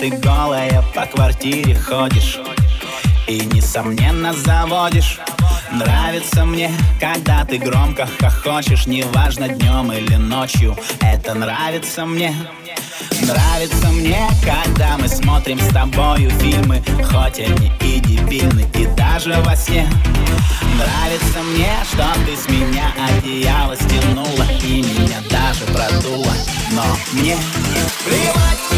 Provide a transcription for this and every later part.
ты голая по квартире ходишь И, несомненно, заводишь. Нравится мне, когда ты громко хохочешь Неважно, днем или ночью Это нравится мне. Нравится мне, когда мы смотрим с тобою фильмы Хоть они и дебильны, и даже во сне. Нравится мне, что ты с меня одеяло стянула И меня даже продула Но мне плевать.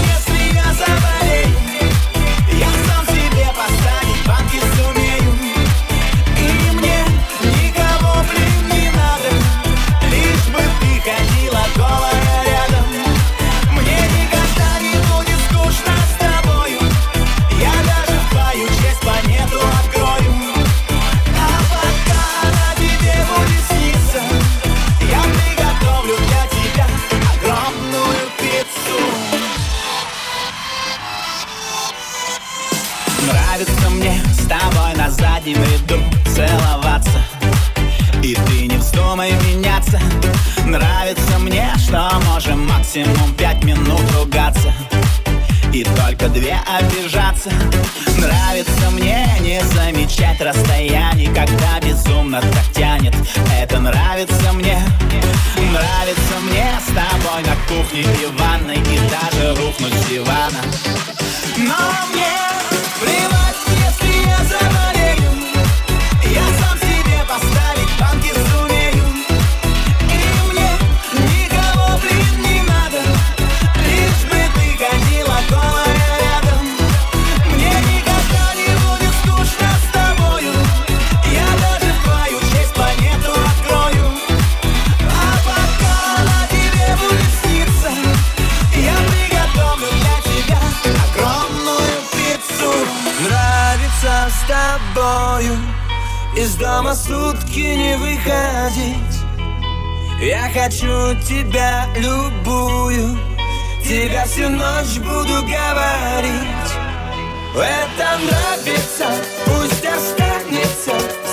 максимум пять минут ругаться. И только две обижаться. Нравится мне не замечать расстояние Когда безумно так тянет. Это нравится мне. Нравится мне с тобой на кухне и ванной И даже рухнуть с дивана. Но мне плевать хочу тебя любую. Тебя всю ночь буду говорить. Это нравится, пусть останется в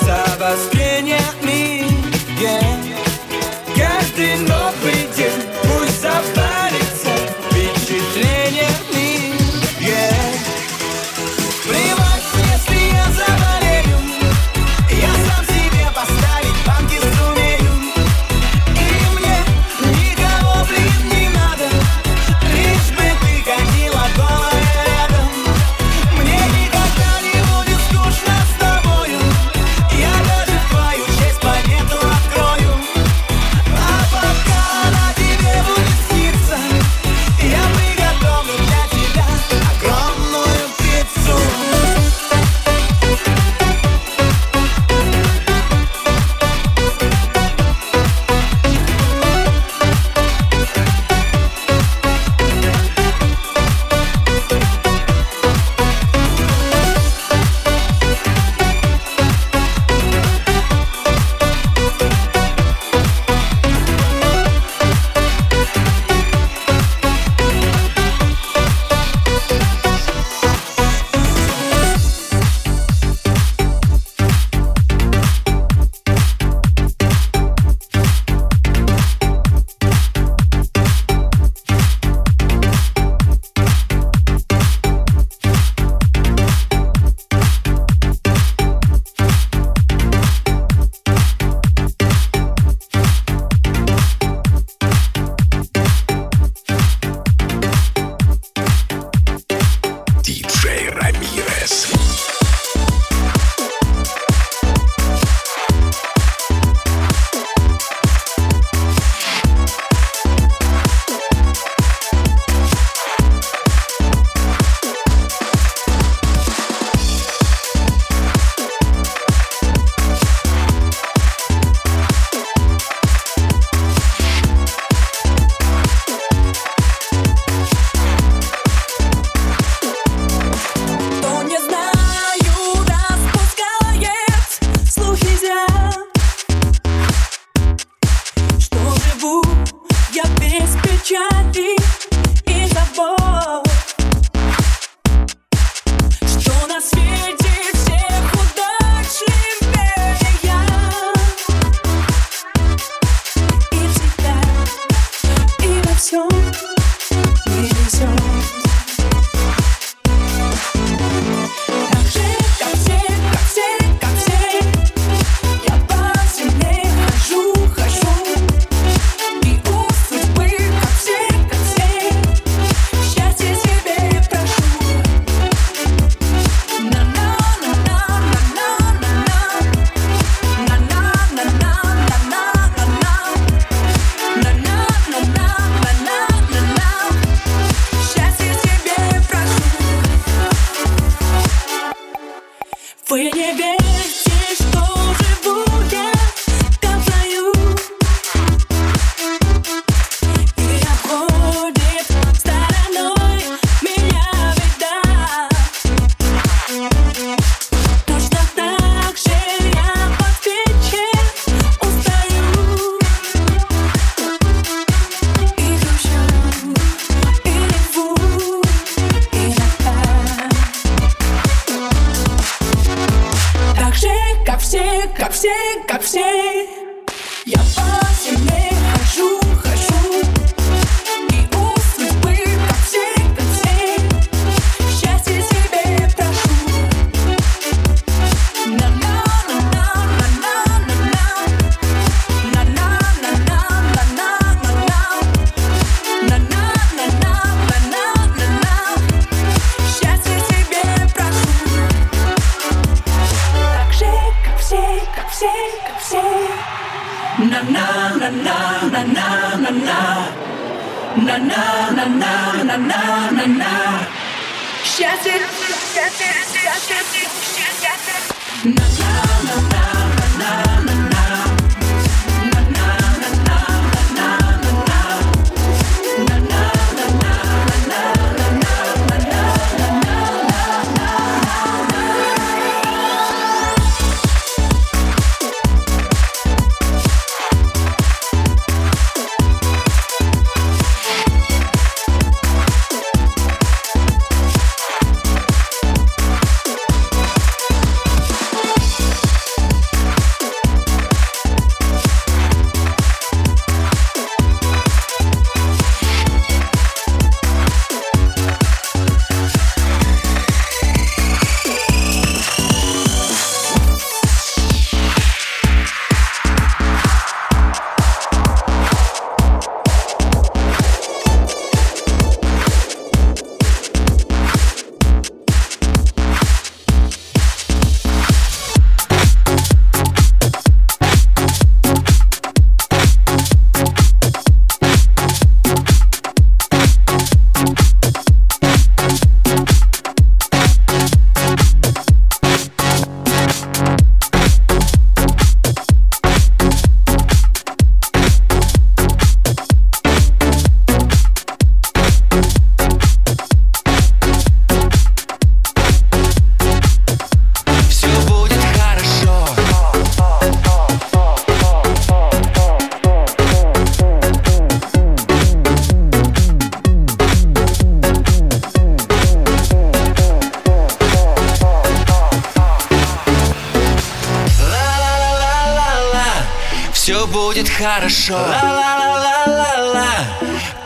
хорошо. Ла-ла-ла-ла-ла-ла.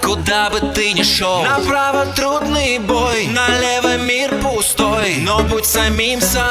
Куда бы ты ни шел. Направо трудный бой. Налево мир пустой. Но будь самим собой.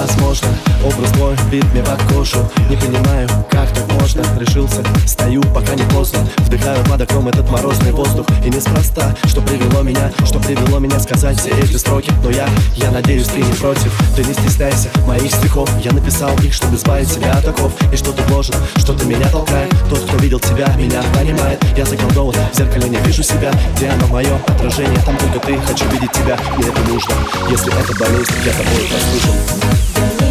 was можно? Образ твой бит мне под кошу Не понимаю, как так можно? Решился, стою, пока не поздно. Вдыхаю под окном этот морозный воздух. И неспроста, что привело меня Что привело меня сказать все эти строки. Но я, я надеюсь, ты не против. Ты не стесняйся моих стихов. Я написал их, чтобы избавить себя от оков. И что ты вложит, что ты меня толкает Тот, кто видел тебя, меня понимает. Я заколдован, в зеркале не вижу себя. Где оно мое отражение, там только ты Хочу видеть тебя, мне это нужно. Если это болезнь, я тобой послушал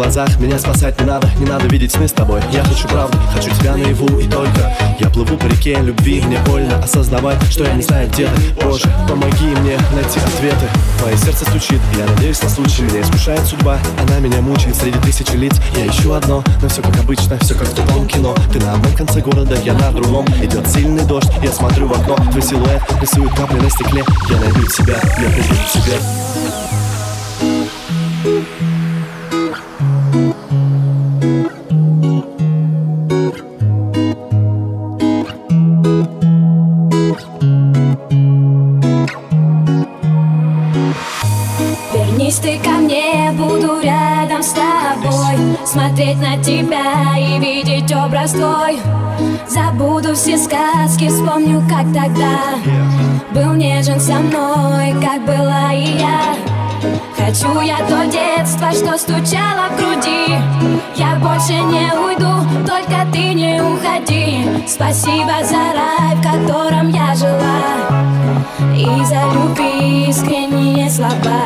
глазах Меня спасать не надо, не надо видеть сны с тобой. Я хочу правду, хочу тебя наяву и только. Я плыву по реке любви, мне больно осознавать Что я не знаю где ты, Боже, помоги мне найти ответы. Мое сердце стучит, я надеюсь на случай. Меня искушает судьба, она меня мучает Среди тысячи лиц я ищу одно Но все как обычно, все как в тупом кино. Ты на одном конце города, я на другом. Идет сильный дождь, я смотрю в окно. Твой силуэт рисует капли на стекле. Я найду тебя, я приду к тебе смотреть на тебя и видеть образ твой. Забуду все сказки, вспомню, как тогда Был нежен со мной, как была и я. Хочу я то детство, что стучало в груди. Я больше не уйду, только ты не уходи. Спасибо за рай, в котором я жила. И за любви искренние слова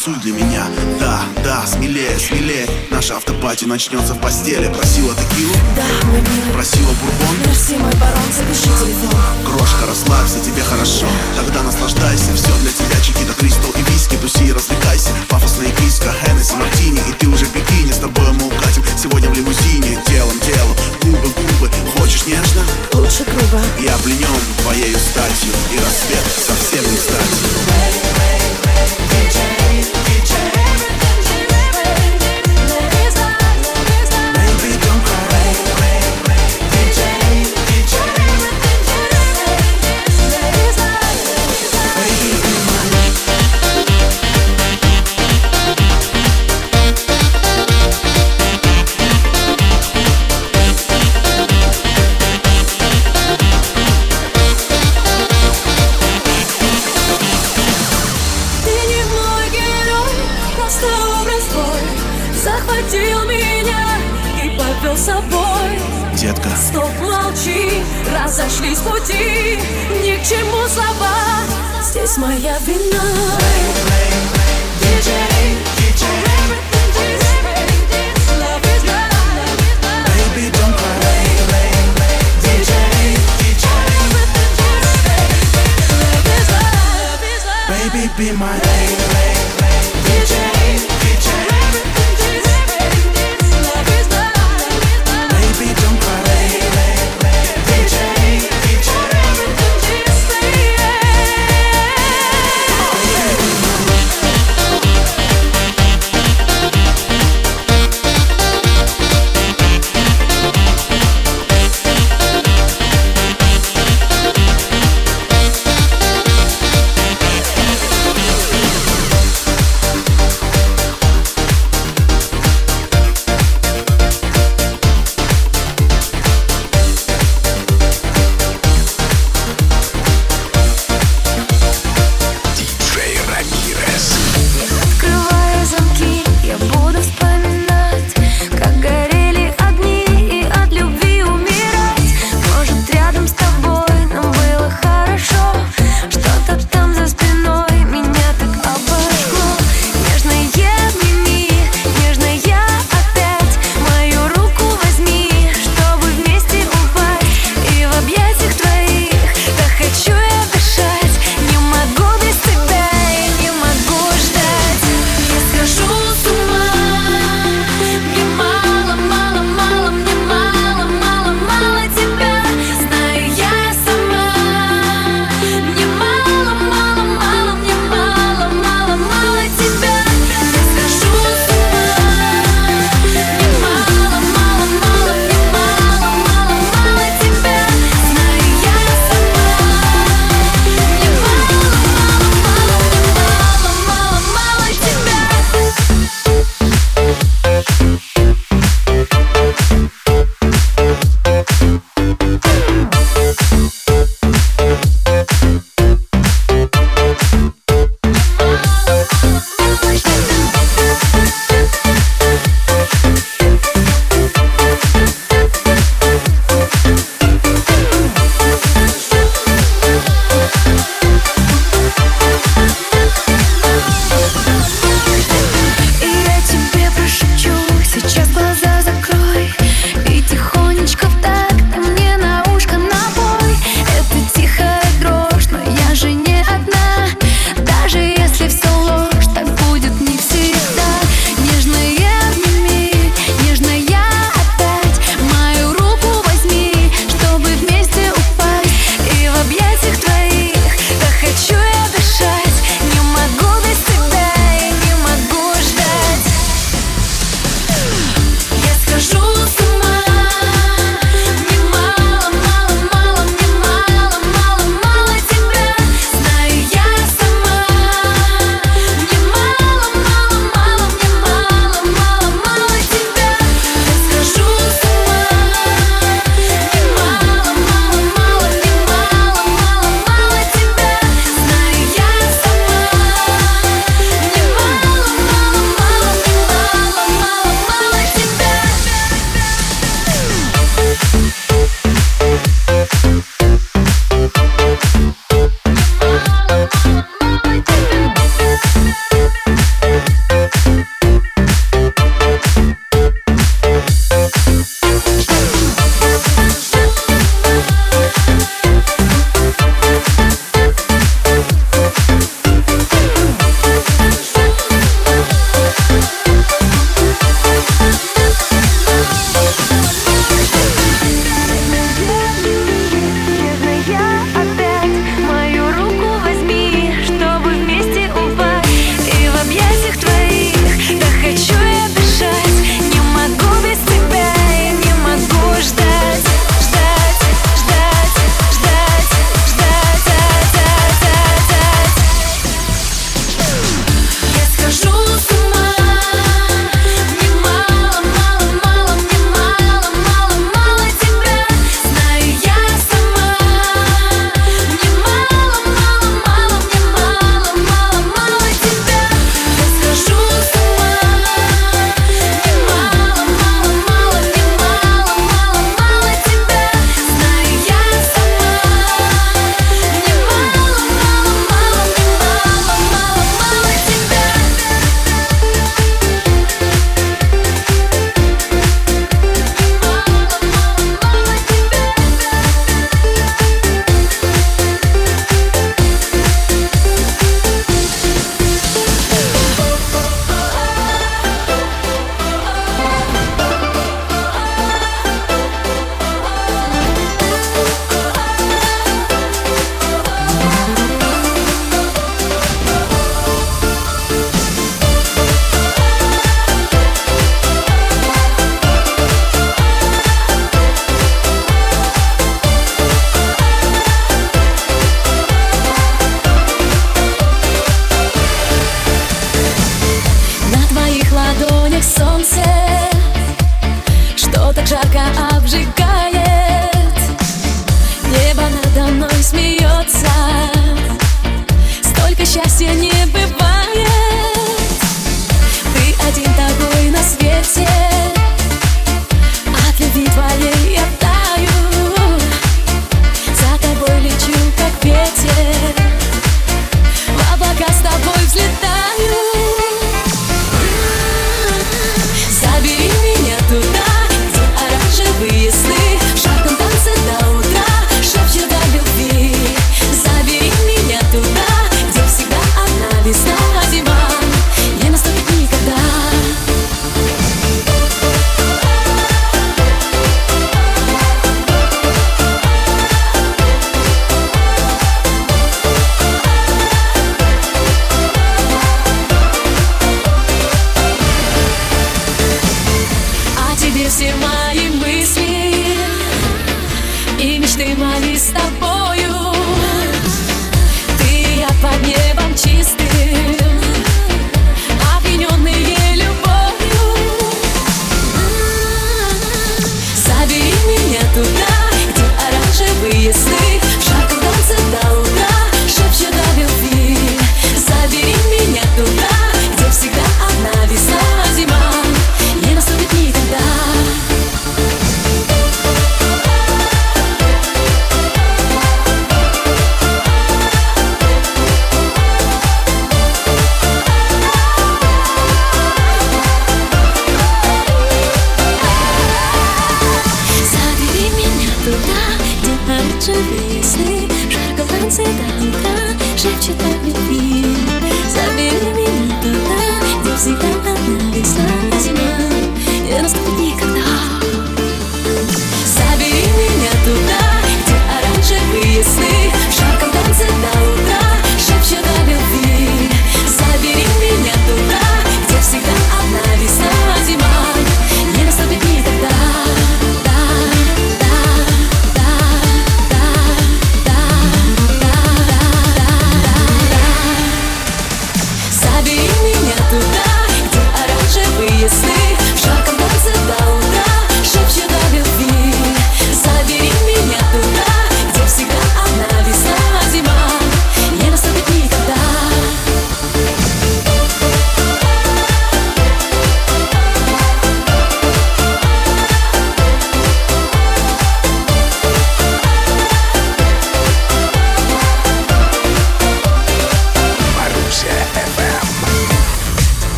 танцуй для меня. Да, да, смелее, смелее. Наша автопати начнется в постели. Просила текилу? Да, мой мир Просила бурбон? Мерси, мой барон, запиши телефон. Крошка, расслабься, тебе хорошо. Тогда наслаждайся, все для тебя. Чикита, кристалл и виски. Туси и развлекайся. Пафосная киска, Хеннесси, Мартини. И ты уже в бикини, с тобой мы укатим. Сегодня в лимузине, телом, телом. Губы, губы, хочешь нежно? Лучше грубо. Я пленен твоею статью. И рассвет совсем не кстати. Разошлись Здесь моя вина DJ, DJ Be my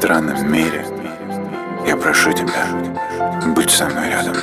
странном мире. Я прошу тебя, будь со мной рядом.